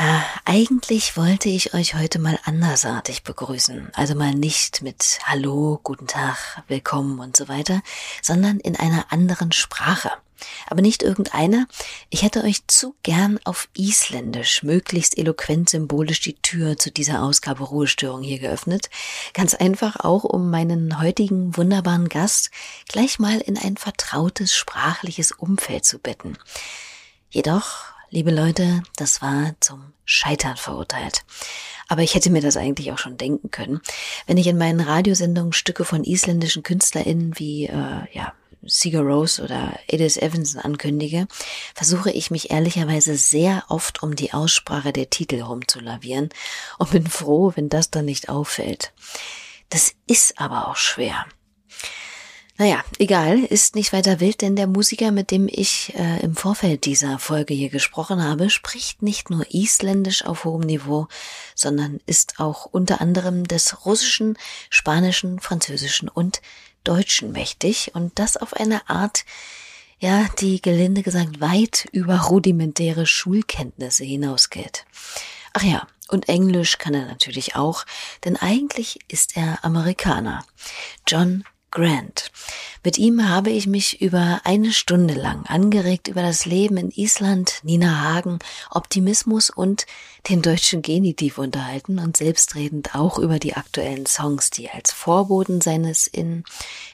Ja, eigentlich wollte ich euch heute mal andersartig begrüßen. Also mal nicht mit Hallo, guten Tag, willkommen und so weiter, sondern in einer anderen Sprache. Aber nicht irgendeiner. Ich hätte euch zu gern auf Isländisch möglichst eloquent symbolisch die Tür zu dieser Ausgabe Ruhestörung hier geöffnet. Ganz einfach auch, um meinen heutigen wunderbaren Gast gleich mal in ein vertrautes sprachliches Umfeld zu betten. Jedoch liebe Leute, das war zum Scheitern verurteilt. Aber ich hätte mir das eigentlich auch schon denken können. Wenn ich in meinen Radiosendungen Stücke von isländischen KünstlerInnen wie, äh, ja, Sigur Rose oder Edith Evanson ankündige, versuche ich mich ehrlicherweise sehr oft um die Aussprache der Titel rumzulavieren und bin froh, wenn das dann nicht auffällt. Das ist aber auch schwer. Naja, egal, ist nicht weiter wild, denn der Musiker, mit dem ich äh, im Vorfeld dieser Folge hier gesprochen habe, spricht nicht nur Isländisch auf hohem Niveau, sondern ist auch unter anderem des Russischen, Spanischen, Französischen und Deutschen mächtig und das auf eine Art, ja, die gelinde gesagt weit über rudimentäre Schulkenntnisse hinausgeht. Ach ja, und Englisch kann er natürlich auch, denn eigentlich ist er Amerikaner. John Grant. Mit ihm habe ich mich über eine Stunde lang angeregt über das Leben in Island, Nina Hagen, Optimismus und den deutschen Genitiv unterhalten und selbstredend auch über die aktuellen Songs, die als Vorboten seines in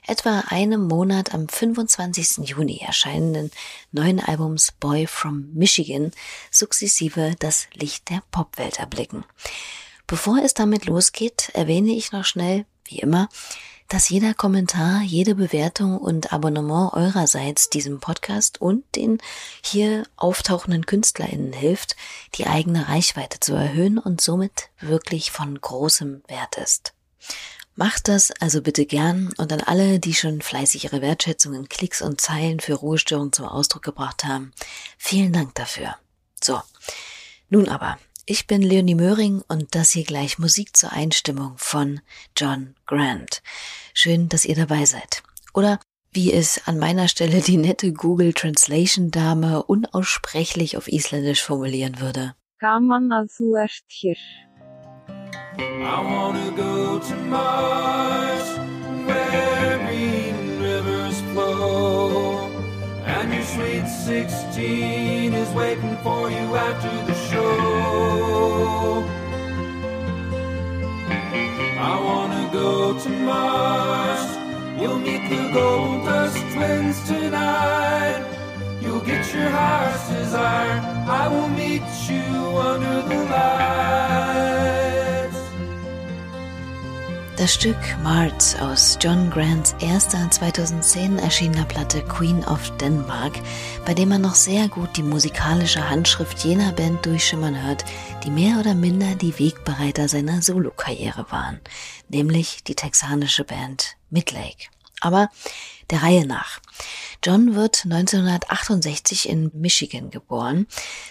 etwa einem Monat am 25. Juni erscheinenden neuen Albums Boy from Michigan sukzessive das Licht der Popwelt erblicken. Bevor es damit losgeht, erwähne ich noch schnell, wie immer, dass jeder Kommentar, jede Bewertung und Abonnement eurerseits diesem Podcast und den hier auftauchenden KünstlerInnen hilft, die eigene Reichweite zu erhöhen und somit wirklich von großem Wert ist. Macht das also bitte gern und an alle, die schon fleißig ihre Wertschätzung in Klicks und Zeilen für Ruhestörung zum Ausdruck gebracht haben. Vielen Dank dafür. So. Nun aber, ich bin Leonie Möhring und das hier gleich Musik zur Einstimmung von John Grant. Schön, dass ihr dabei seid. Oder wie es an meiner Stelle die nette Google Translation Dame unaussprechlich auf Isländisch formulieren würde. Gaman að þú ert hér. I wanna go to Mars, sweet sixteen is waiting for you after the show. I wanna go to Mars. You'll meet the gold dust twins tonight. You'll get your heart's desire. I will meet you under the lights. Das Stück Mart aus John Grants erster 2010 erschienener Platte Queen of Denmark, bei dem man noch sehr gut die musikalische Handschrift jener Band durchschimmern hört, die mehr oder minder die Wegbereiter seiner Solokarriere waren, nämlich die texanische Band Midlake. Aber der Reihe nach. John wird 1968 in Michigan geboren.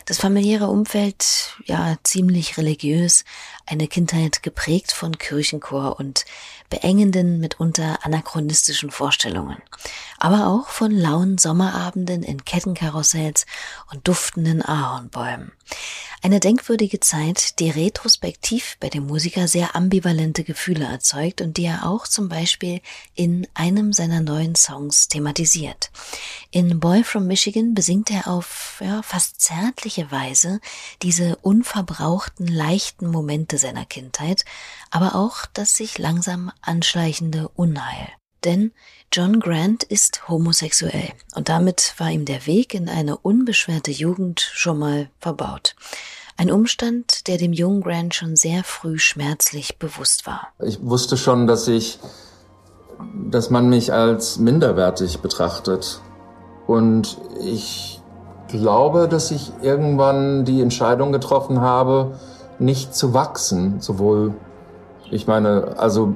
Das familiäre Umfeld, ja, ziemlich religiös, eine Kindheit geprägt von Kirchenchor und beengenden, mitunter anachronistischen Vorstellungen, aber auch von lauen Sommerabenden in Kettenkarussells und duftenden Ahornbäumen. Eine denkwürdige Zeit, die retrospektiv bei dem Musiker sehr ambivalente Gefühle erzeugt und die er auch zum Beispiel in einem seiner neuen Songs thematisiert. In Boy from Michigan besingt er auf ja, fast zärtliche Weise diese unverbrauchten, leichten Momente seiner Kindheit, aber auch das sich langsam anschleichende Unheil. Denn John Grant ist homosexuell und damit war ihm der Weg in eine unbeschwerte Jugend schon mal verbaut. Ein Umstand, der dem jungen Grant schon sehr früh schmerzlich bewusst war. Ich wusste schon, dass ich, dass man mich als minderwertig betrachtet. Und ich glaube, dass ich irgendwann die Entscheidung getroffen habe, nicht zu wachsen, sowohl, ich meine, also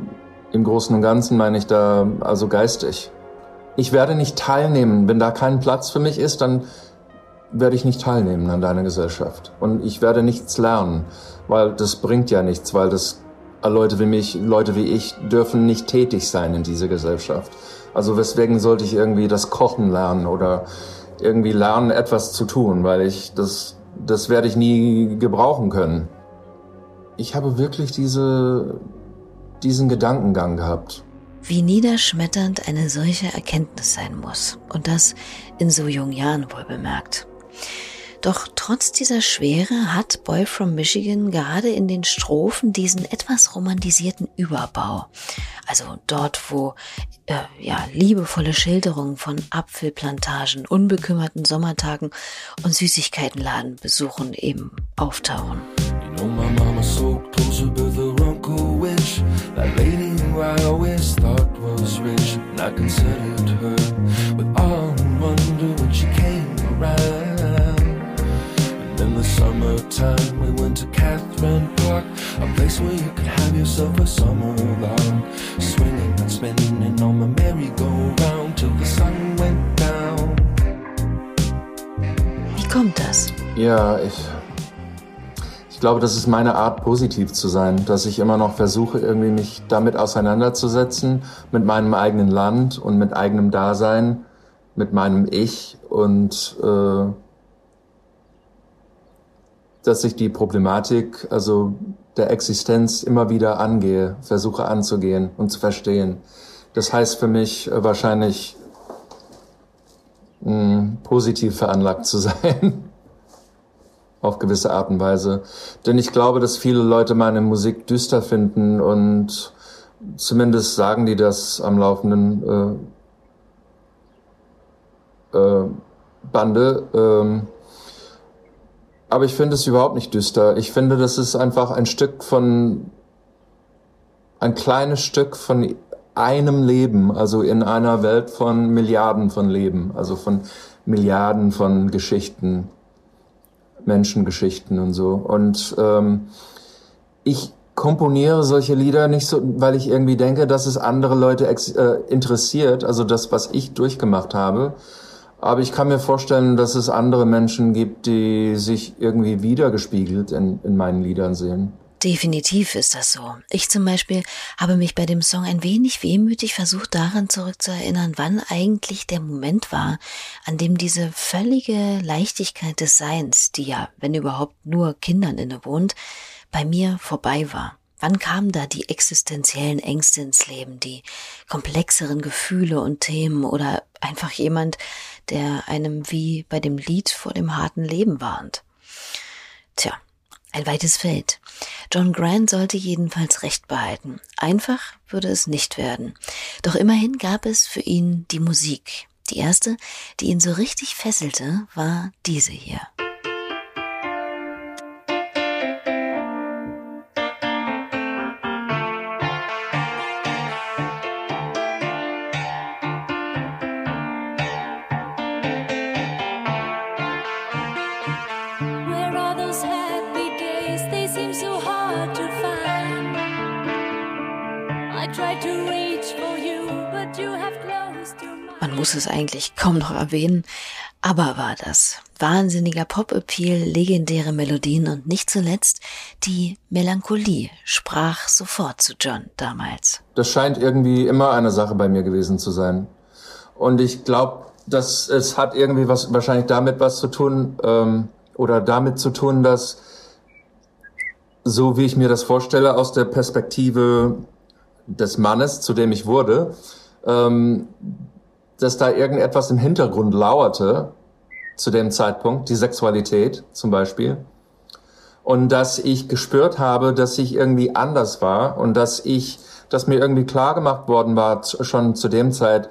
im Großen und Ganzen meine ich da also geistig. Ich werde nicht teilnehmen. Wenn da kein Platz für mich ist, dann werde ich nicht teilnehmen an deiner Gesellschaft. Und ich werde nichts lernen, weil das bringt ja nichts, weil das Leute wie mich, Leute wie ich dürfen nicht tätig sein in dieser Gesellschaft. Also weswegen sollte ich irgendwie das Kochen lernen oder irgendwie lernen, etwas zu tun, weil ich das das werde ich nie gebrauchen können. Ich habe wirklich diese, diesen Gedankengang gehabt. Wie niederschmetternd eine solche Erkenntnis sein muss. Und das in so jungen Jahren wohl bemerkt. Doch trotz dieser Schwere hat Boy from Michigan gerade in den Strophen diesen etwas romantisierten Überbau. Also dort, wo äh, ja liebevolle Schilderungen von Apfelplantagen, unbekümmerten Sommertagen und Süßigkeitenladenbesuchen eben auftauchen. You know That lady who I always thought was rich And I considered her with awe and wonder when she came around And In the summertime, we went to Catherine Park, a place where you could have yourself a summer long, swinging and spinning on the merry-go-round till the sun went down. Wie kommt das? Ja, ich. Ich glaube, das ist meine Art, positiv zu sein, dass ich immer noch versuche, irgendwie mich damit auseinanderzusetzen, mit meinem eigenen Land und mit eigenem Dasein, mit meinem Ich und äh, dass ich die Problematik, also der Existenz immer wieder angehe, versuche anzugehen und zu verstehen. Das heißt für mich äh, wahrscheinlich mh, hm, positiv veranlagt zu sein. Auf gewisse Art und Weise. Denn ich glaube, dass viele Leute meine Musik düster finden und zumindest sagen die das am laufenden äh, äh, Bande. Ähm, aber ich finde es überhaupt nicht düster. Ich finde, das ist einfach ein Stück von, ein kleines Stück von einem Leben, also in einer Welt von Milliarden von Leben, also von Milliarden von Geschichten, Menschengeschichten und so. Und ähm, ich komponiere solche Lieder nicht so, weil ich irgendwie denke, dass es andere Leute äh, interessiert, also das, was ich durchgemacht habe, aber ich kann mir vorstellen, dass es andere Menschen gibt, die sich irgendwie wiedergespiegelt in, in meinen Liedern sehen. Definitiv ist das so. Ich zum Beispiel habe mich bei dem Song ein wenig wehmütig versucht, daran zurückzuerinnern, wann eigentlich der Moment war, an dem diese völlige Leichtigkeit des Seins, die ja, wenn überhaupt, nur Kindern innewohnt, bei mir vorbei war. Wann kamen da die existenziellen Ängste ins Leben, die komplexeren Gefühle und Themen oder einfach jemand, der einem wie bei dem Lied vor dem harten Leben warnt? Tja, ein weites Feld. John Grant sollte jedenfalls Recht behalten. Einfach würde es nicht werden. Doch immerhin gab es für ihn die Musik. Die erste, die ihn so richtig fesselte, war diese hier. Muss es eigentlich kaum noch erwähnen, aber war das. Wahnsinniger Pop-Appeal, legendäre Melodien und nicht zuletzt die Melancholie sprach sofort zu John damals. Das scheint irgendwie immer eine Sache bei mir gewesen zu sein. Und ich glaube, dass es hat irgendwie was wahrscheinlich damit was zu tun ähm, oder damit zu tun, dass so wie ich mir das vorstelle aus der Perspektive des Mannes, zu dem ich wurde, ähm, dass da irgendetwas im Hintergrund lauerte zu dem Zeitpunkt, die Sexualität zum Beispiel. Und dass ich gespürt habe, dass ich irgendwie anders war und dass ich, dass mir irgendwie klar gemacht worden war, schon zu dem Zeit,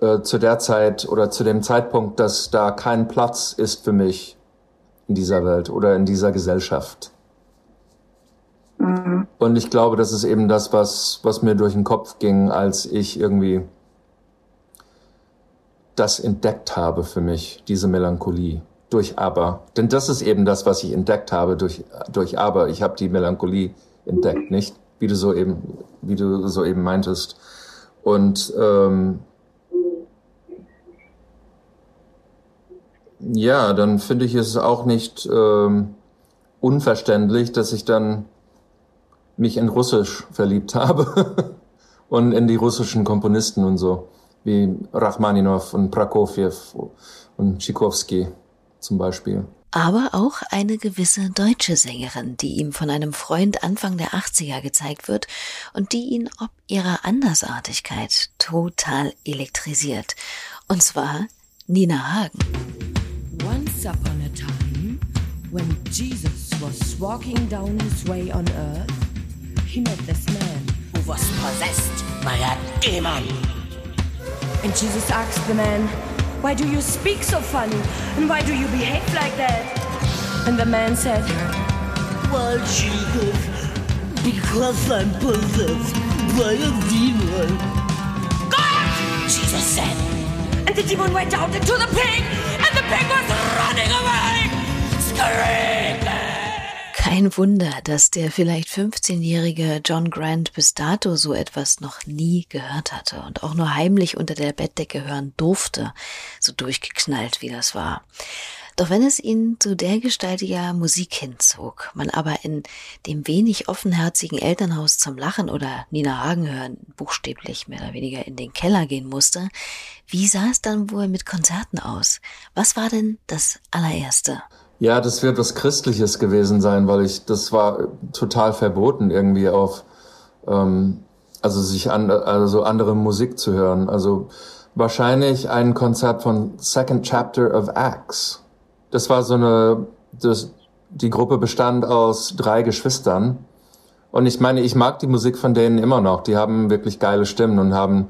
äh, zu der Zeit oder zu dem Zeitpunkt, dass da kein Platz ist für mich in dieser Welt oder in dieser Gesellschaft. Mhm. Und ich glaube, das ist eben das, was, was mir durch den Kopf ging, als ich irgendwie das entdeckt habe für mich, diese Melancholie durch Aber. Denn das ist eben das, was ich entdeckt habe durch, durch Aber. Ich habe die Melancholie entdeckt, nicht? Wie du so eben, wie du so eben meintest. Und ähm, ja, dann finde ich es auch nicht ähm, unverständlich, dass ich dann mich in Russisch verliebt habe und in die russischen Komponisten und so wie Rachmaninow und Prokofjew und Tchaikovsky zum Beispiel. aber auch eine gewisse deutsche Sängerin, die ihm von einem Freund Anfang der 80er gezeigt wird und die ihn ob ihrer Andersartigkeit total elektrisiert. Und zwar Nina Hagen. Once upon a time, when Jesus was walking down his way on earth, he met this man who was possessed by a demon. And Jesus asked the man, Why do you speak so funny? And why do you behave like that? And the man said, Well, Jesus, because I'm possessed by a demon. God! Jesus said. And the demon went out into the pig, and the pig was running away, screaming. Kein Wunder, dass der vielleicht 15-jährige John Grant bis dato so etwas noch nie gehört hatte und auch nur heimlich unter der Bettdecke hören durfte, so durchgeknallt wie das war. Doch wenn es ihn zu der gestaltiger Musik hinzog, man aber in dem wenig offenherzigen Elternhaus zum Lachen oder Nina Hagen hören buchstäblich mehr oder weniger in den Keller gehen musste, wie sah es dann wohl mit Konzerten aus? Was war denn das allererste? Ja, das wird was Christliches gewesen sein, weil ich, das war total verboten, irgendwie auf, ähm, also sich an, also andere Musik zu hören. Also wahrscheinlich ein Konzert von Second Chapter of Acts. Das war so eine, das, die Gruppe bestand aus drei Geschwistern. Und ich meine, ich mag die Musik von denen immer noch. Die haben wirklich geile Stimmen und haben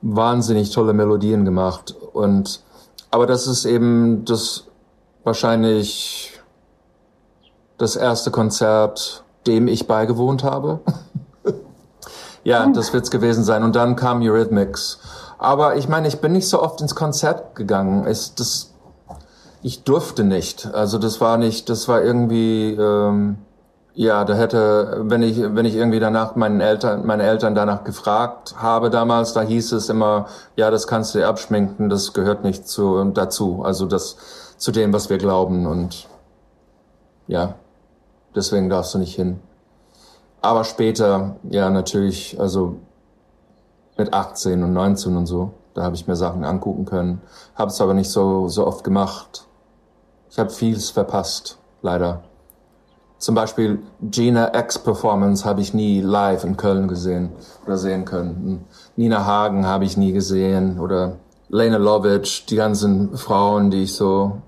wahnsinnig tolle Melodien gemacht. Und, aber das ist eben das, wahrscheinlich das erste Konzert, dem ich beigewohnt habe. ja, das wird's gewesen sein. Und dann kam Eurythmics. Aber ich meine, ich bin nicht so oft ins Konzert gegangen. Ich, das, ich durfte nicht. Also das war nicht, das war irgendwie, ähm, ja, da hätte, wenn ich, wenn ich irgendwie danach meinen Eltern, meine Eltern danach gefragt habe damals, da hieß es immer, ja, das kannst du dir abschminken, das gehört nicht zu, dazu. Also das, zu dem, was wir glauben. Und ja, deswegen darfst du nicht hin. Aber später, ja, natürlich, also mit 18 und 19 und so, da habe ich mir Sachen angucken können. Habe es aber nicht so, so oft gemacht. Ich habe vieles verpasst, leider. Zum Beispiel Gina X Performance habe ich nie live in Köln gesehen oder sehen können. Nina Hagen habe ich nie gesehen oder Lena Lovitch, die ganzen Frauen, die ich so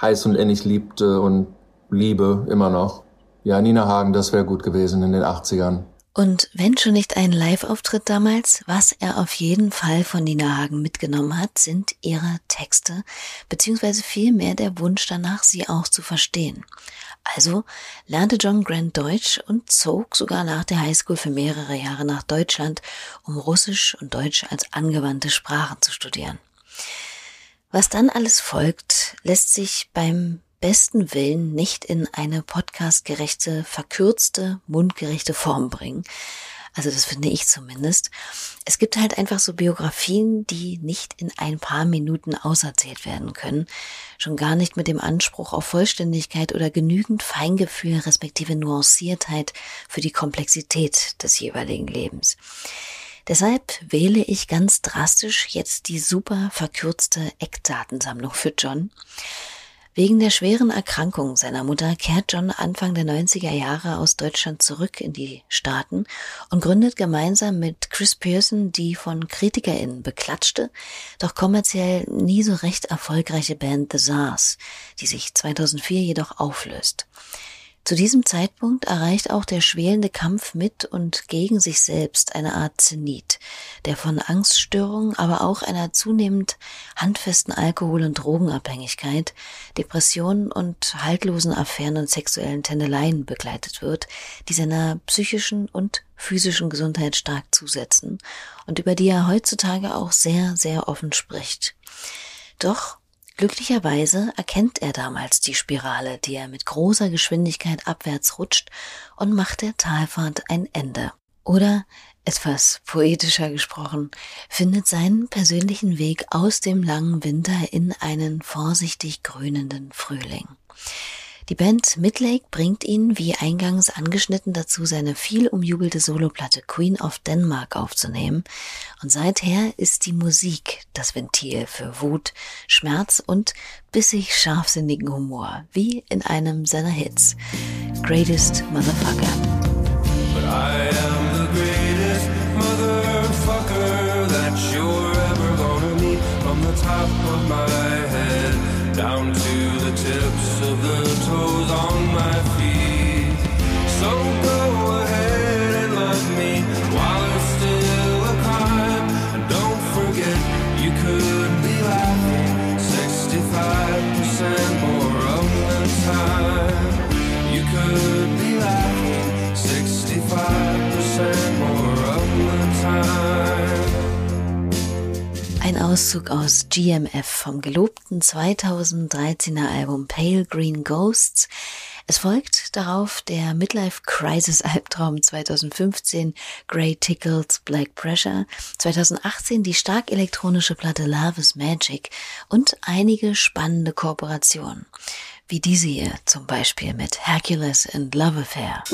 heiß und innig liebte und liebe immer noch. Ja, Nina Hagen, das wäre gut gewesen in den 80ern. Und wenn schon nicht ein Live-Auftritt damals, was er auf jeden Fall von Nina Hagen mitgenommen hat, sind ihre Texte, beziehungsweise vielmehr der Wunsch danach, sie auch zu verstehen. Also lernte John Grant Deutsch und zog sogar nach der Highschool für mehrere Jahre nach Deutschland, um Russisch und Deutsch als angewandte Sprachen zu studieren. Was dann alles folgt, lässt sich beim besten Willen nicht in eine podcastgerechte, verkürzte, mundgerechte Form bringen. Also das finde ich zumindest. Es gibt halt einfach so Biografien, die nicht in ein paar Minuten auserzählt werden können. Schon gar nicht mit dem Anspruch auf Vollständigkeit oder genügend Feingefühl respektive Nuanciertheit für die Komplexität des jeweiligen Lebens. Deshalb wähle ich ganz drastisch jetzt die super verkürzte Eckdatensammlung für John. Wegen der schweren Erkrankung seiner Mutter kehrt John Anfang der 90er Jahre aus Deutschland zurück in die Staaten und gründet gemeinsam mit Chris Pearson die von KritikerInnen beklatschte, doch kommerziell nie so recht erfolgreiche Band The Zars, die sich 2004 jedoch auflöst. Zu diesem Zeitpunkt erreicht auch der schwelende Kampf mit und gegen sich selbst eine Art Zenit, der von Angststörungen, aber auch einer zunehmend handfesten Alkohol- und Drogenabhängigkeit, Depressionen und haltlosen Affären und sexuellen Tendeleien begleitet wird, die seiner psychischen und physischen Gesundheit stark zusetzen und über die er heutzutage auch sehr, sehr offen spricht. Doch Glücklicherweise erkennt er damals die Spirale, die er mit großer Geschwindigkeit abwärts rutscht und macht der Talfahrt ein Ende. Oder, etwas poetischer gesprochen, findet seinen persönlichen Weg aus dem langen Winter in einen vorsichtig grünenden Frühling. Die Band Midlake bringt ihn, wie eingangs angeschnitten, dazu, seine viel umjubelte Soloplatte Queen of Denmark aufzunehmen. Und seither ist die Musik das Ventil für Wut, Schmerz und bissig scharfsinnigen Humor, wie in einem seiner Hits. Greatest Motherfucker. Auszug aus GMF vom gelobten 2013er Album Pale Green Ghosts. Es folgt darauf der Midlife Crisis Albtraum 2015 Grey Tickles Black Pressure, 2018 die stark elektronische Platte Love is Magic und einige spannende Kooperationen, wie diese hier zum Beispiel mit Hercules and Love Affair.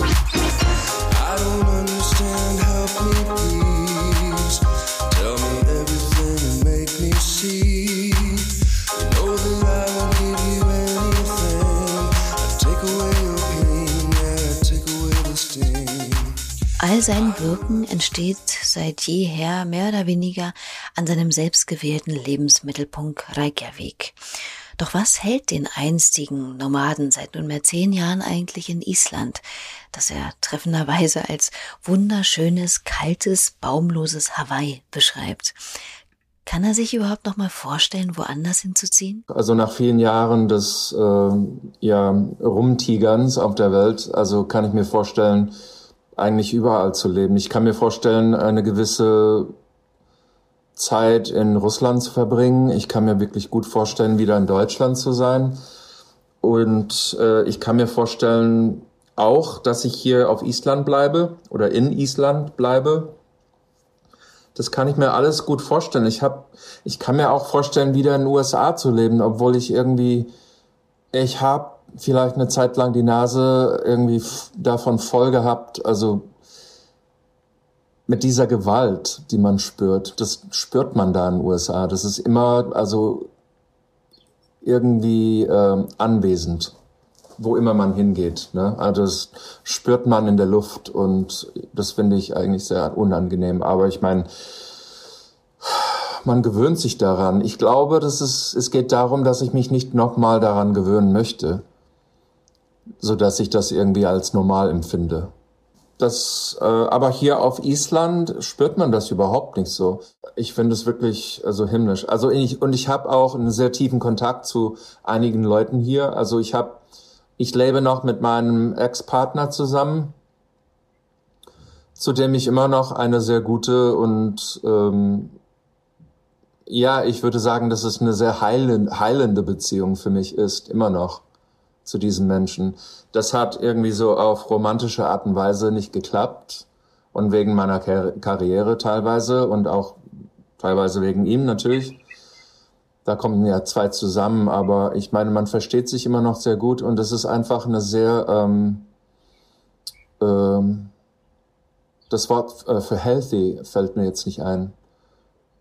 All sein Wirken entsteht seit jeher mehr oder weniger an seinem selbstgewählten Lebensmittelpunkt Reykjavik. Doch was hält den einstigen Nomaden seit nunmehr zehn Jahren eigentlich in Island, das er treffenderweise als wunderschönes, kaltes, baumloses Hawaii beschreibt? Kann er sich überhaupt noch mal vorstellen, woanders hinzuziehen? Also nach vielen Jahren des äh, ja, Rumtigerns auf der Welt, also kann ich mir vorstellen, eigentlich überall zu leben. Ich kann mir vorstellen, eine gewisse Zeit in Russland zu verbringen. Ich kann mir wirklich gut vorstellen, wieder in Deutschland zu sein. Und äh, ich kann mir vorstellen auch, dass ich hier auf Island bleibe oder in Island bleibe. Das kann ich mir alles gut vorstellen. Ich hab, ich kann mir auch vorstellen, wieder in den USA zu leben, obwohl ich irgendwie, ich habe vielleicht eine Zeit lang die Nase irgendwie davon voll gehabt, also mit dieser Gewalt, die man spürt, das spürt man da in den USA. Das ist immer, also irgendwie äh, anwesend, wo immer man hingeht. Ne? Also das spürt man in der Luft und das finde ich eigentlich sehr unangenehm. Aber ich meine, man gewöhnt sich daran. Ich glaube, dass es, es geht darum, dass ich mich nicht nochmal daran gewöhnen möchte so dass ich das irgendwie als normal empfinde. Das, äh, aber hier auf Island spürt man das überhaupt nicht so. Ich finde es wirklich also himmlisch. Also ich, und ich habe auch einen sehr tiefen Kontakt zu einigen Leuten hier. Also ich habe, ich lebe noch mit meinem Ex-Partner zusammen, zu dem ich immer noch eine sehr gute und ähm, ja, ich würde sagen, dass es eine sehr heilende Beziehung für mich ist, immer noch zu diesen Menschen. Das hat irgendwie so auf romantische Art und Weise nicht geklappt. Und wegen meiner Kar Karriere teilweise und auch teilweise wegen ihm natürlich. Da kommen ja zwei zusammen, aber ich meine, man versteht sich immer noch sehr gut und es ist einfach eine sehr, ähm, ähm, das Wort äh, für healthy fällt mir jetzt nicht ein.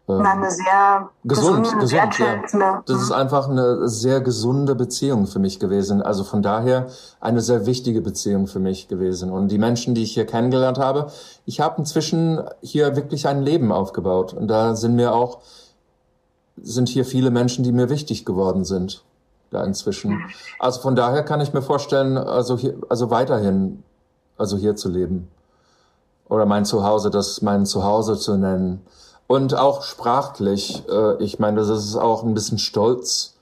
Ähm, eine sehr gesund, gesunde, gesund, ja. Das ist mhm. einfach eine sehr gesunde Beziehung für mich gewesen. Also von daher eine sehr wichtige Beziehung für mich gewesen. Und die Menschen, die ich hier kennengelernt habe, ich habe inzwischen hier wirklich ein Leben aufgebaut. Und da sind mir auch, sind hier viele Menschen, die mir wichtig geworden sind. Da inzwischen. Mhm. Also von daher kann ich mir vorstellen, also hier, also weiterhin, also hier zu leben. Oder mein Zuhause, das mein Zuhause zu nennen und auch sprachlich. Äh, ich meine, das ist auch ein bisschen Stolz.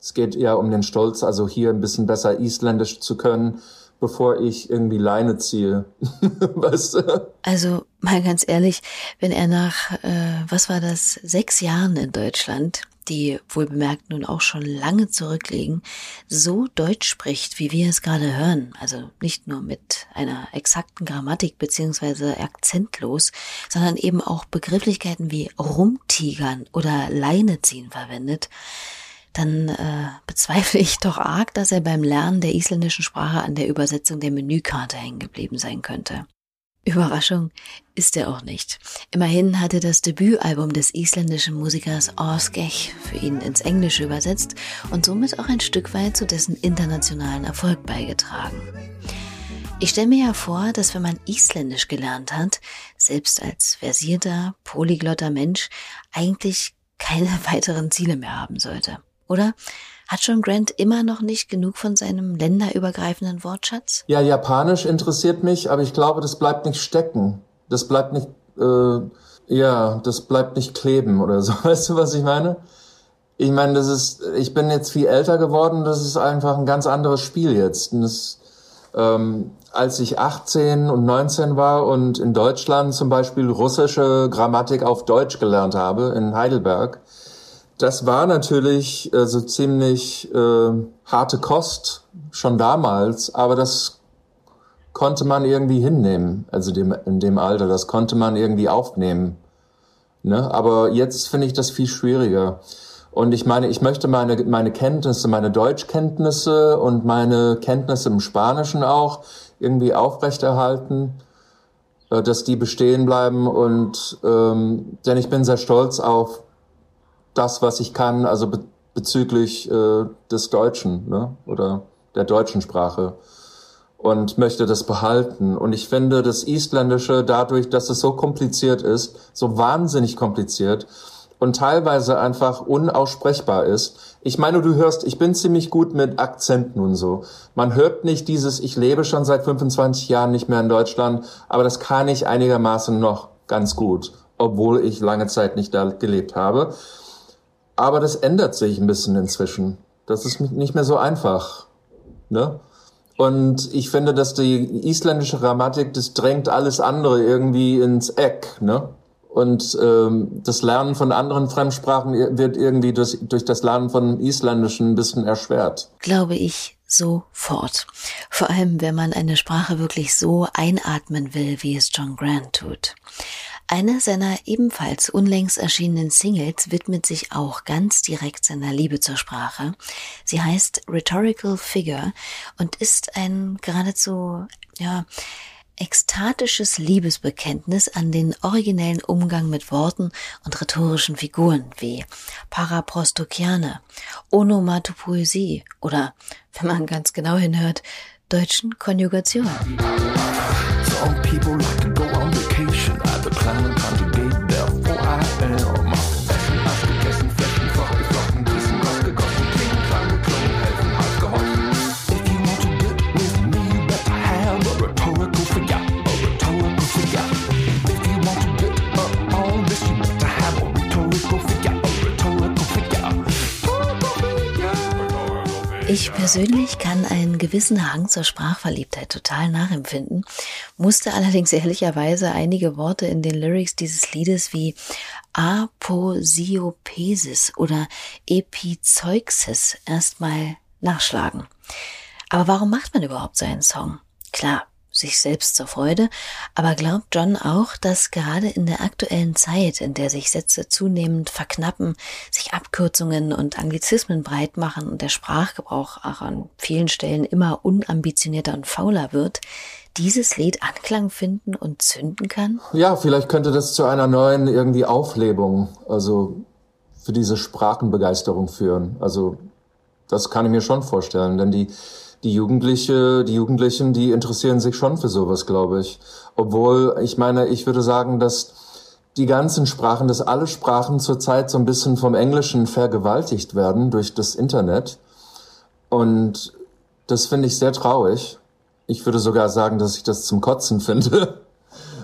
Es geht eher um den Stolz, also hier ein bisschen besser Isländisch zu können, bevor ich irgendwie Leine ziehe. weißt du? Also mal ganz ehrlich, wenn er nach, äh, was war das, sechs Jahren in Deutschland die wohl bemerkt nun auch schon lange zurückliegen, so Deutsch spricht, wie wir es gerade hören, also nicht nur mit einer exakten Grammatik beziehungsweise akzentlos, sondern eben auch Begrifflichkeiten wie rumtigern oder Leine ziehen verwendet, dann äh, bezweifle ich doch arg, dass er beim Lernen der isländischen Sprache an der Übersetzung der Menükarte hängen geblieben sein könnte. Überraschung ist er auch nicht. Immerhin hatte das Debütalbum des isländischen Musikers Orskech für ihn ins Englische übersetzt und somit auch ein Stück weit zu dessen internationalen Erfolg beigetragen. Ich stelle mir ja vor, dass wenn man Isländisch gelernt hat, selbst als versierter, polyglotter Mensch, eigentlich keine weiteren Ziele mehr haben sollte. Oder? Hat John Grant immer noch nicht genug von seinem länderübergreifenden Wortschatz? Ja, Japanisch interessiert mich, aber ich glaube, das bleibt nicht stecken. Das bleibt nicht, äh, ja, das bleibt nicht kleben oder so. Weißt du, was ich meine? Ich meine, das ist, ich bin jetzt viel älter geworden, das ist einfach ein ganz anderes Spiel jetzt. Das, ähm, als ich 18 und 19 war und in Deutschland zum Beispiel russische Grammatik auf Deutsch gelernt habe, in Heidelberg, das war natürlich äh, so ziemlich äh, harte Kost schon damals, aber das konnte man irgendwie hinnehmen, also dem, in dem Alter, das konnte man irgendwie aufnehmen. Ne? Aber jetzt finde ich das viel schwieriger. Und ich meine, ich möchte meine, meine Kenntnisse, meine Deutschkenntnisse und meine Kenntnisse im Spanischen auch irgendwie aufrechterhalten, äh, dass die bestehen bleiben. Und ähm, denn ich bin sehr stolz auf das, was ich kann, also be bezüglich äh, des Deutschen ne? oder der deutschen Sprache und möchte das behalten. Und ich finde das Isländische dadurch, dass es so kompliziert ist, so wahnsinnig kompliziert und teilweise einfach unaussprechbar ist. Ich meine, du hörst, ich bin ziemlich gut mit Akzenten und so. Man hört nicht dieses, ich lebe schon seit 25 Jahren nicht mehr in Deutschland, aber das kann ich einigermaßen noch ganz gut, obwohl ich lange Zeit nicht da gelebt habe. Aber das ändert sich ein bisschen inzwischen. Das ist nicht mehr so einfach. Ne? Und ich finde, dass die isländische Grammatik, das drängt alles andere irgendwie ins Eck. Ne? Und ähm, das Lernen von anderen Fremdsprachen wird irgendwie durch, durch das Lernen von Isländischen ein bisschen erschwert. Glaube ich sofort. Vor allem, wenn man eine Sprache wirklich so einatmen will, wie es John Grant tut. Eine seiner ebenfalls unlängst erschienenen Singles widmet sich auch ganz direkt seiner Liebe zur Sprache. Sie heißt Rhetorical Figure und ist ein geradezu, ja, ekstatisches Liebesbekenntnis an den originellen Umgang mit Worten und rhetorischen Figuren wie Paraprostokiane, Onomatopoesie oder, wenn man ganz genau hinhört, deutschen the planet Ich persönlich kann einen gewissen Hang zur Sprachverliebtheit total nachempfinden, musste allerdings ehrlicherweise einige Worte in den Lyrics dieses Liedes wie Aposiopesis oder Epizeuxis erstmal nachschlagen. Aber warum macht man überhaupt so einen Song? Klar, sich selbst zur Freude, aber glaubt John auch, dass gerade in der aktuellen Zeit, in der sich Sätze zunehmend verknappen, sich Abkürzungen und Anglizismen breit machen und der Sprachgebrauch auch an vielen Stellen immer unambitionierter und fauler wird, dieses Lied Anklang finden und zünden kann? Ja, vielleicht könnte das zu einer neuen irgendwie Auflebung, also für diese Sprachenbegeisterung führen. Also das kann ich mir schon vorstellen, denn die die Jugendliche, die Jugendlichen, die interessieren sich schon für sowas, glaube ich. Obwohl, ich meine, ich würde sagen, dass die ganzen Sprachen, dass alle Sprachen zurzeit so ein bisschen vom Englischen vergewaltigt werden durch das Internet. Und das finde ich sehr traurig. Ich würde sogar sagen, dass ich das zum Kotzen finde.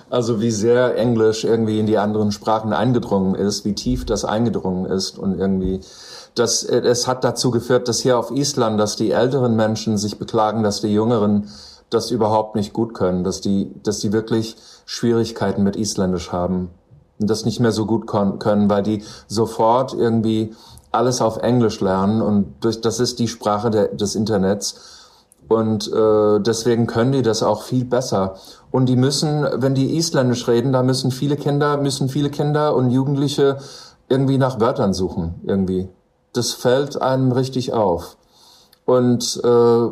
Also wie sehr Englisch irgendwie in die anderen Sprachen eingedrungen ist, wie tief das eingedrungen ist und irgendwie das, äh, es hat dazu geführt, dass hier auf Island, dass die älteren Menschen sich beklagen, dass die Jüngeren das überhaupt nicht gut können, dass die, dass die wirklich Schwierigkeiten mit Isländisch haben und das nicht mehr so gut können, weil die sofort irgendwie alles auf Englisch lernen und durch, das ist die Sprache der, des Internets und äh, deswegen können die das auch viel besser. Und die müssen, wenn die Isländisch reden, da müssen viele Kinder, müssen viele Kinder und Jugendliche irgendwie nach Wörtern suchen, irgendwie das fällt einem richtig auf. Und äh,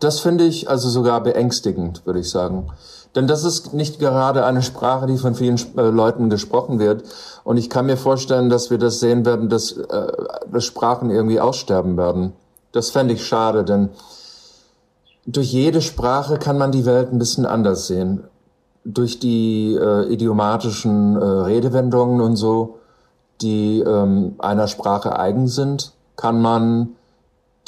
das finde ich also sogar beängstigend, würde ich sagen. Denn das ist nicht gerade eine Sprache, die von vielen äh, Leuten gesprochen wird. Und ich kann mir vorstellen, dass wir das sehen werden, dass, äh, dass Sprachen irgendwie aussterben werden. Das fände ich schade, denn durch jede Sprache kann man die Welt ein bisschen anders sehen. Durch die äh, idiomatischen äh, Redewendungen und so, die ähm, einer Sprache eigen sind, kann man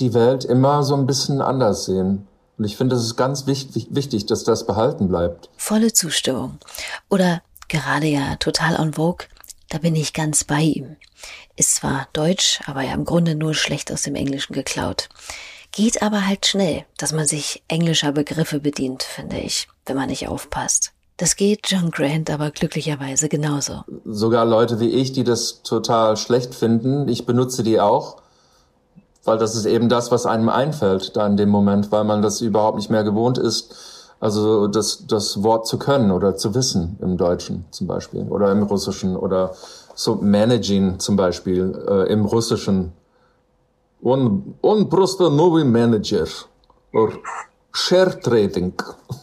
die Welt immer so ein bisschen anders sehen. Und ich finde, es ist ganz wichtig, wichtig, dass das behalten bleibt. Volle Zustimmung. Oder gerade ja total on vogue, da bin ich ganz bei ihm. Ist zwar Deutsch, aber ja im Grunde nur schlecht aus dem Englischen geklaut. Geht aber halt schnell, dass man sich englischer Begriffe bedient, finde ich, wenn man nicht aufpasst. Das geht John Grant aber glücklicherweise genauso. Sogar Leute wie ich, die das total schlecht finden, ich benutze die auch weil das ist eben das, was einem einfällt da in dem Moment, weil man das überhaupt nicht mehr gewohnt ist, also das, das Wort zu können oder zu wissen im Deutschen zum Beispiel oder im Russischen oder so managing zum Beispiel äh, im Russischen. Он, он просто новый менеджер. Or share trading.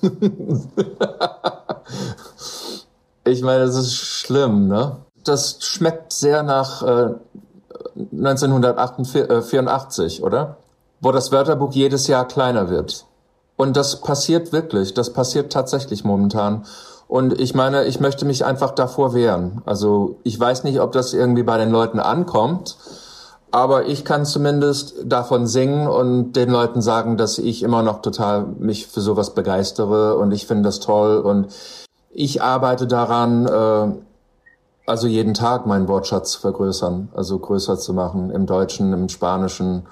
ich meine, das ist schlimm, ne? Das schmeckt sehr nach äh, 1984, oder? Wo das Wörterbuch jedes Jahr kleiner wird. Und das passiert wirklich, das passiert tatsächlich momentan. Und ich meine, ich möchte mich einfach davor wehren. Also ich weiß nicht, ob das irgendwie bei den Leuten ankommt, aber ich kann zumindest davon singen und den Leuten sagen, dass ich immer noch total mich für sowas begeistere und ich finde das toll und ich arbeite daran, äh, also jeden Tag meinen Wortschatz vergrößern, also größer zu machen im Deutschen, im Spanischen,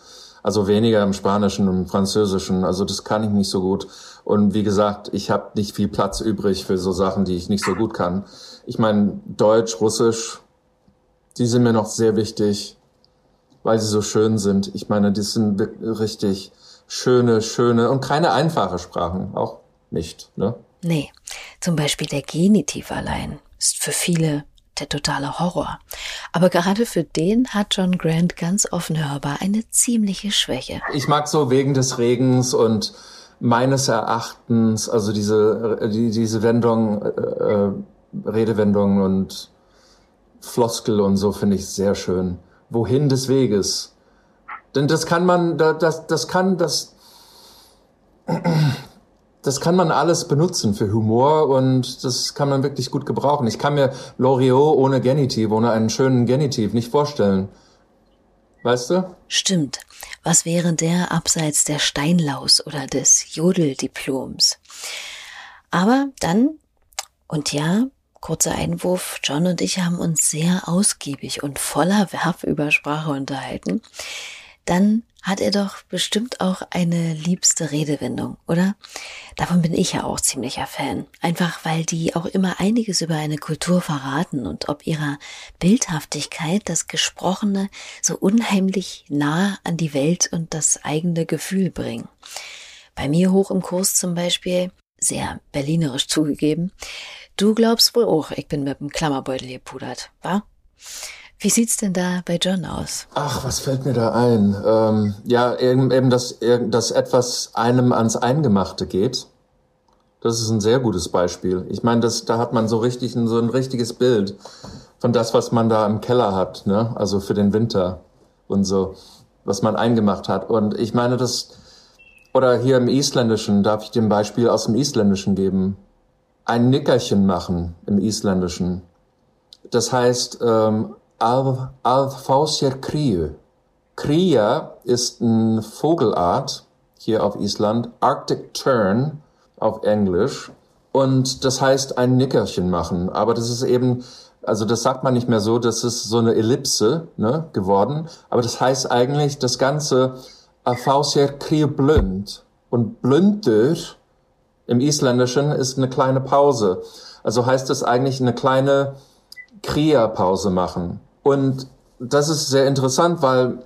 also weniger im Spanischen und im Französischen. Also das kann ich nicht so gut. Und wie gesagt, ich habe nicht viel Platz übrig für so Sachen, die ich nicht so gut kann. Ich meine, Deutsch, Russisch, die sind mir noch sehr wichtig, weil sie so schön sind. Ich meine, die sind richtig schöne, schöne und keine einfache Sprachen, auch nicht. Ne? Nee, zum Beispiel der Genitiv allein ist für viele der totale Horror. Aber gerade für den hat John Grant ganz offen hörbar eine ziemliche Schwäche. Ich mag so wegen des Regens und meines Erachtens, also diese, die, diese Wendung, äh, äh, Redewendungen und Floskel und so finde ich sehr schön. Wohin des Weges? Denn das kann man, das, das kann, das, das kann man alles benutzen für Humor und das kann man wirklich gut gebrauchen. Ich kann mir Loriot ohne Genitiv, ohne einen schönen Genitiv nicht vorstellen. Weißt du? Stimmt. Was wäre der abseits der Steinlaus oder des Jodeldiploms? Aber dann, und ja, kurzer Einwurf, John und ich haben uns sehr ausgiebig und voller Werf über Sprache unterhalten. Dann hat er doch bestimmt auch eine liebste Redewendung, oder? Davon bin ich ja auch ziemlicher Fan. Einfach weil die auch immer einiges über eine Kultur verraten und ob ihrer Bildhaftigkeit das Gesprochene so unheimlich nah an die Welt und das eigene Gefühl bringen. Bei mir hoch im Kurs zum Beispiel, sehr berlinerisch zugegeben, du glaubst wohl auch, ich bin mit dem Klammerbeutel gepudert, wa? Wie sieht's denn da bei John aus? Ach, was fällt mir da ein? Ähm, ja, eben, eben dass, dass etwas einem ans Eingemachte geht. Das ist ein sehr gutes Beispiel. Ich meine, das, da hat man so richtig ein, so ein richtiges Bild von das, was man da im Keller hat, ne? Also für den Winter und so, was man eingemacht hat. Und ich meine, das, oder hier im Isländischen, darf ich ein Beispiel aus dem Isländischen geben? Ein Nickerchen machen im Isländischen. Das heißt, ähm, Al Alfausier Kriö. Kria ist eine Vogelart hier auf Island, Arctic Tern auf Englisch. Und das heißt ein Nickerchen machen. Aber das ist eben, also das sagt man nicht mehr so, das ist so eine Ellipse ne, geworden. Aber das heißt eigentlich das Ganze Alfausier Kriö blünd. Und blünder im Isländischen ist eine kleine Pause. Also heißt es eigentlich eine kleine Kria-Pause machen. Und das ist sehr interessant, weil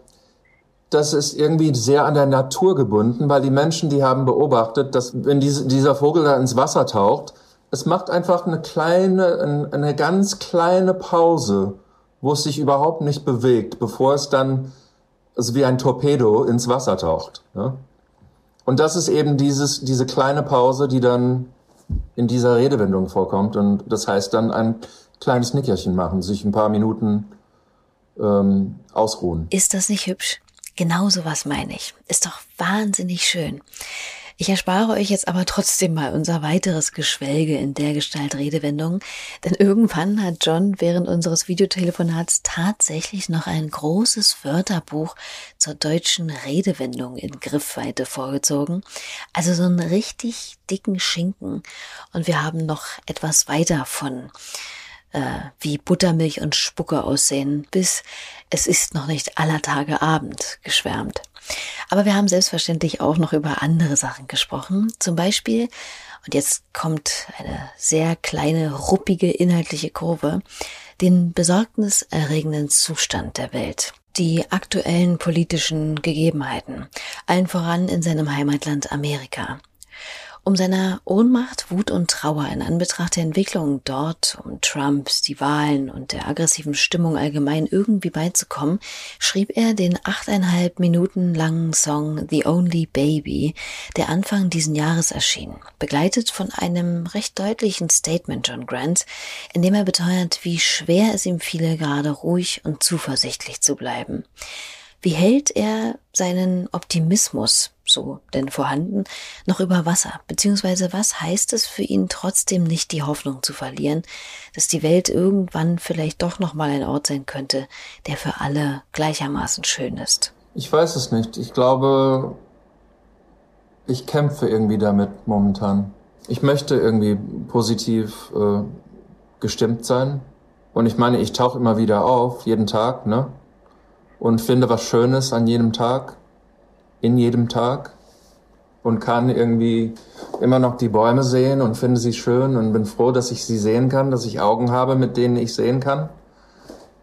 das ist irgendwie sehr an der Natur gebunden, weil die Menschen, die haben beobachtet, dass wenn diese, dieser Vogel da ins Wasser taucht, es macht einfach eine kleine, eine ganz kleine Pause, wo es sich überhaupt nicht bewegt, bevor es dann also wie ein Torpedo ins Wasser taucht. Ne? Und das ist eben dieses, diese kleine Pause, die dann in dieser Redewendung vorkommt. Und das heißt dann ein kleines Nickerchen machen, sich ein paar Minuten ähm, ausruhen. Ist das nicht hübsch? Genau so was meine ich. Ist doch wahnsinnig schön. Ich erspare euch jetzt aber trotzdem mal unser weiteres Geschwelge in der Gestalt Redewendungen, denn irgendwann hat John während unseres Videotelefonats tatsächlich noch ein großes Wörterbuch zur deutschen Redewendung in Griffweite vorgezogen, also so einen richtig dicken Schinken und wir haben noch etwas weiter von äh, wie Buttermilch und Spucke aussehen, bis es ist noch nicht aller Tage Abend geschwärmt. Aber wir haben selbstverständlich auch noch über andere Sachen gesprochen. Zum Beispiel, und jetzt kommt eine sehr kleine, ruppige inhaltliche Kurve, den besorgniserregenden Zustand der Welt. Die aktuellen politischen Gegebenheiten, allen voran in seinem Heimatland Amerika. Um seiner Ohnmacht, Wut und Trauer in Anbetracht der Entwicklung dort, um Trumps, die Wahlen und der aggressiven Stimmung allgemein irgendwie beizukommen, schrieb er den achteinhalb Minuten langen Song The Only Baby, der Anfang diesen Jahres erschien, begleitet von einem recht deutlichen Statement John Grant, in dem er beteuert, wie schwer es ihm fiele, gerade ruhig und zuversichtlich zu bleiben. Wie hält er seinen Optimismus, so denn vorhanden, noch über Wasser? Beziehungsweise was heißt es für ihn trotzdem nicht die Hoffnung zu verlieren, dass die Welt irgendwann vielleicht doch nochmal ein Ort sein könnte, der für alle gleichermaßen schön ist? Ich weiß es nicht. Ich glaube, ich kämpfe irgendwie damit momentan. Ich möchte irgendwie positiv äh, gestimmt sein. Und ich meine, ich tauche immer wieder auf, jeden Tag, ne? Und finde was Schönes an jedem Tag, in jedem Tag und kann irgendwie immer noch die Bäume sehen und finde sie schön und bin froh, dass ich sie sehen kann, dass ich Augen habe, mit denen ich sehen kann.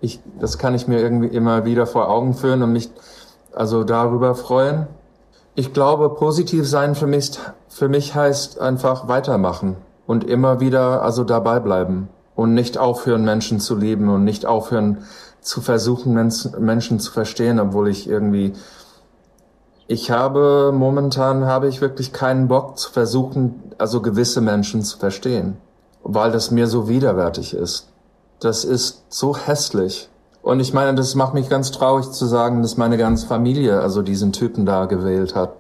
Ich, das kann ich mir irgendwie immer wieder vor Augen führen und mich also darüber freuen. Ich glaube, positiv sein für mich, für mich heißt einfach weitermachen und immer wieder also dabei bleiben und nicht aufhören, Menschen zu lieben und nicht aufhören, zu versuchen, Menschen zu verstehen, obwohl ich irgendwie, ich habe, momentan habe ich wirklich keinen Bock zu versuchen, also gewisse Menschen zu verstehen, weil das mir so widerwärtig ist. Das ist so hässlich. Und ich meine, das macht mich ganz traurig zu sagen, dass meine ganze Familie also diesen Typen da gewählt hat.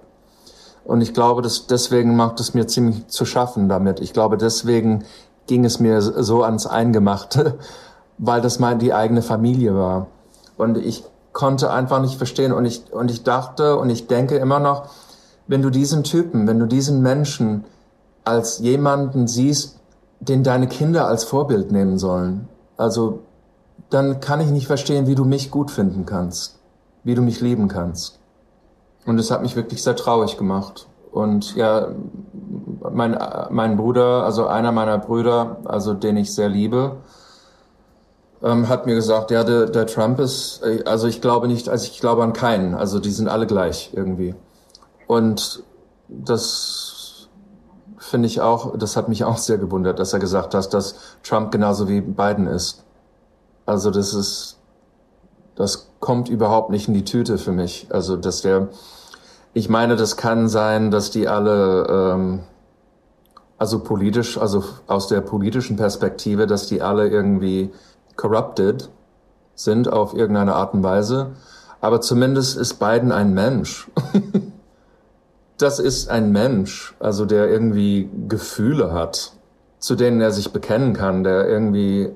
Und ich glaube, dass deswegen macht es mir ziemlich zu schaffen damit. Ich glaube, deswegen ging es mir so ans Eingemachte, weil das mal die eigene Familie war. Und ich konnte einfach nicht verstehen und ich, und ich dachte und ich denke immer noch, wenn du diesen Typen, wenn du diesen Menschen als jemanden siehst, den deine Kinder als Vorbild nehmen sollen, also dann kann ich nicht verstehen, wie du mich gut finden kannst, wie du mich lieben kannst. Und es hat mich wirklich sehr traurig gemacht. Und ja, mein, mein Bruder, also einer meiner Brüder, also den ich sehr liebe, ähm, hat mir gesagt, ja, der, der Trump ist, äh, also ich glaube nicht, also ich glaube an keinen, also die sind alle gleich irgendwie. Und das finde ich auch, das hat mich auch sehr gewundert, dass er gesagt hat, dass Trump genauso wie Biden ist. Also das ist, das kommt überhaupt nicht in die Tüte für mich. Also dass der, ich meine, das kann sein, dass die alle, ähm, also politisch, also aus der politischen Perspektive, dass die alle irgendwie corrupted sind auf irgendeine Art und Weise. Aber zumindest ist Biden ein Mensch. das ist ein Mensch, also der irgendwie Gefühle hat, zu denen er sich bekennen kann, der irgendwie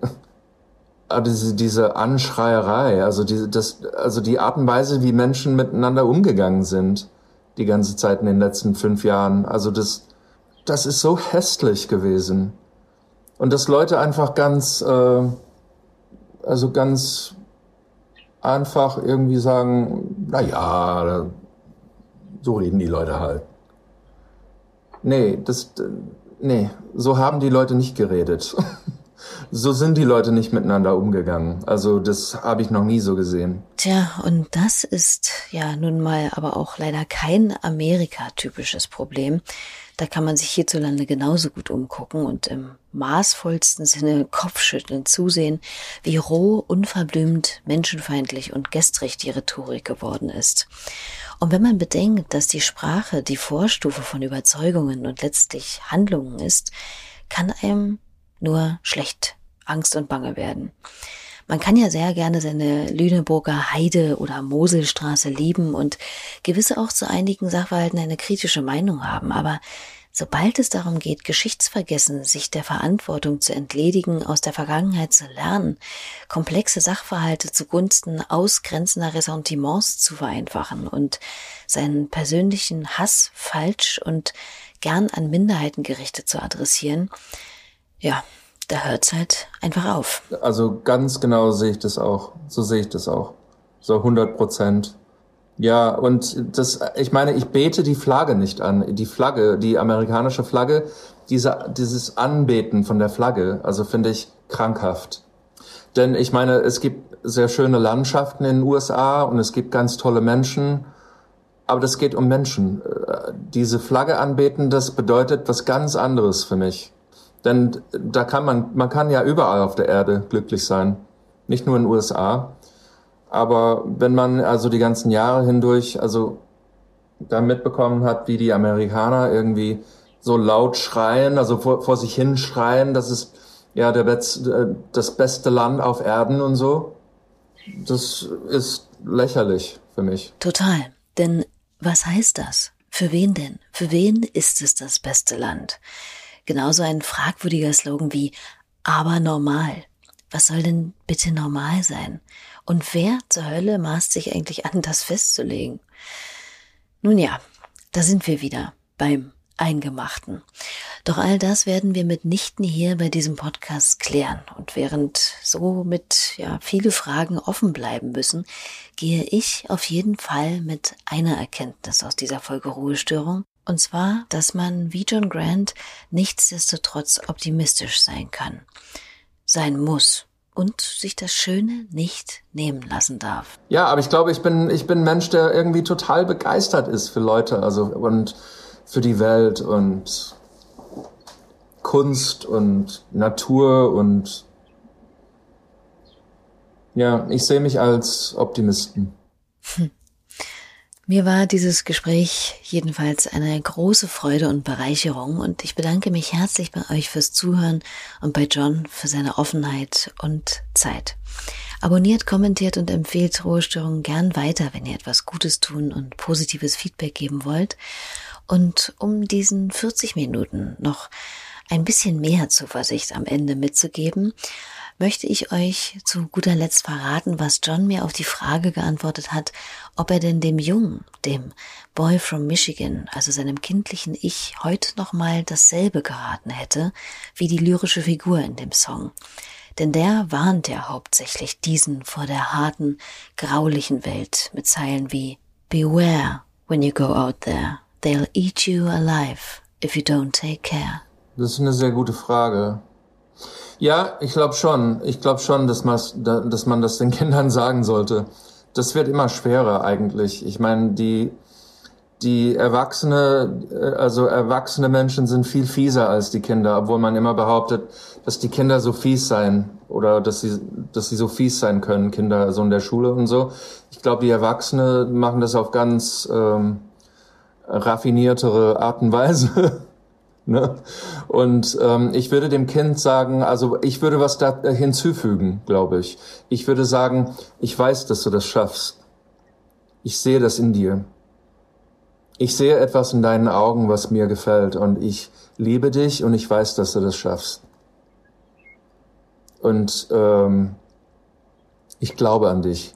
diese, diese Anschreierei, also diese, das, also die Art und Weise, wie Menschen miteinander umgegangen sind, die ganze Zeit in den letzten fünf Jahren. Also das, das ist so hässlich gewesen. Und dass Leute einfach ganz, äh, also ganz einfach irgendwie sagen, na ja, so reden die Leute halt. Nee, das, nee, so haben die Leute nicht geredet. so sind die Leute nicht miteinander umgegangen. Also das habe ich noch nie so gesehen. Tja, und das ist ja nun mal aber auch leider kein Amerika-typisches Problem. Da kann man sich hierzulande genauso gut umgucken und im maßvollsten Sinne kopfschüttelnd zusehen, wie roh, unverblümt, menschenfeindlich und gestrig die Rhetorik geworden ist. Und wenn man bedenkt, dass die Sprache die Vorstufe von Überzeugungen und letztlich Handlungen ist, kann einem nur schlecht, Angst und Bange werden. Man kann ja sehr gerne seine Lüneburger Heide oder Moselstraße lieben und gewisse auch zu einigen Sachverhalten eine kritische Meinung haben, aber sobald es darum geht, Geschichtsvergessen, sich der Verantwortung zu entledigen, aus der Vergangenheit zu lernen, komplexe Sachverhalte zugunsten ausgrenzender Ressentiments zu vereinfachen und seinen persönlichen Hass falsch und gern an Minderheiten gerichtet zu adressieren, ja, da hört's halt einfach auf. Also ganz genau sehe ich das auch. So sehe ich das auch. So 100 Prozent. Ja, und das, ich meine, ich bete die Flagge nicht an. Die Flagge, die amerikanische Flagge, diese, dieses Anbeten von der Flagge, also finde ich krankhaft. Denn ich meine, es gibt sehr schöne Landschaften in den USA und es gibt ganz tolle Menschen, aber das geht um Menschen. Äh, diese Flagge anbeten, das bedeutet was ganz anderes für mich. Denn da kann man, man kann ja überall auf der Erde glücklich sein. Nicht nur in den USA. Aber wenn man also die ganzen Jahre hindurch, also da mitbekommen hat, wie die Amerikaner irgendwie so laut schreien, also vor, vor sich hin schreien, das ist ja der Be das beste Land auf Erden und so. Das ist lächerlich für mich. Total. Denn was heißt das? Für wen denn? Für wen ist es das beste Land? Genauso ein fragwürdiger Slogan wie aber normal. Was soll denn bitte normal sein? Und wer zur Hölle maßt sich eigentlich an, das festzulegen? Nun ja, da sind wir wieder beim Eingemachten. Doch all das werden wir mitnichten hier bei diesem Podcast klären. Und während somit ja viele Fragen offen bleiben müssen, gehe ich auf jeden Fall mit einer Erkenntnis aus dieser Folge Ruhestörung und zwar, dass man wie John Grant nichtsdestotrotz optimistisch sein kann, sein muss und sich das Schöne nicht nehmen lassen darf. Ja, aber ich glaube, ich bin, ich bin ein Mensch, der irgendwie total begeistert ist für Leute, also und für die Welt und Kunst und Natur und ja, ich sehe mich als Optimisten. Hm. Mir war dieses Gespräch jedenfalls eine große Freude und Bereicherung und ich bedanke mich herzlich bei euch fürs Zuhören und bei John für seine Offenheit und Zeit. Abonniert, kommentiert und empfehlt Ruhestörungen gern weiter, wenn ihr etwas Gutes tun und positives Feedback geben wollt. Und um diesen 40 Minuten noch ein bisschen mehr Zuversicht am Ende mitzugeben, möchte ich euch zu guter Letzt verraten, was John mir auf die Frage geantwortet hat, ob er denn dem Jungen, dem Boy from Michigan, also seinem kindlichen Ich, heute nochmal dasselbe geraten hätte wie die lyrische Figur in dem Song. Denn der warnt ja hauptsächlich diesen vor der harten, graulichen Welt mit Zeilen wie Beware when you go out there. They'll eat you alive if you don't take care. Das ist eine sehr gute Frage. Ja, ich glaube schon. Ich glaube schon, dass, dass man das den Kindern sagen sollte. Das wird immer schwerer eigentlich. Ich meine, die, die Erwachsene, äh, also erwachsene Menschen sind viel fieser als die Kinder, obwohl man immer behauptet, dass die Kinder so fies seien oder dass sie, dass sie so fies sein können, Kinder so in der Schule und so. Ich glaube, die Erwachsene machen das auf ganz ähm, raffiniertere Art und Weise. Ne? Und ähm, ich würde dem Kind sagen, also ich würde was da hinzufügen, glaube ich. Ich würde sagen, ich weiß, dass du das schaffst. Ich sehe das in dir. Ich sehe etwas in deinen Augen, was mir gefällt. Und ich liebe dich und ich weiß, dass du das schaffst. Und ähm, ich glaube an dich.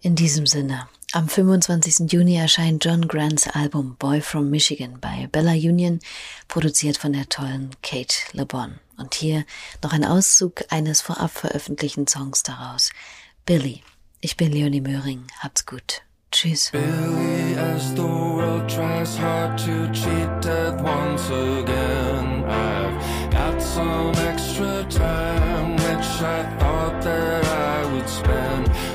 In diesem Sinne. Am 25. Juni erscheint John Grants Album Boy from Michigan bei Bella Union, produziert von der tollen Kate LeBon. Und hier noch ein Auszug eines vorab veröffentlichten Songs daraus. Billy. Ich bin Leonie Möhring. Habt's gut. Tschüss. Billy, as the world tries hard to cheat death once again, I've got some extra time, which I thought that I would spend.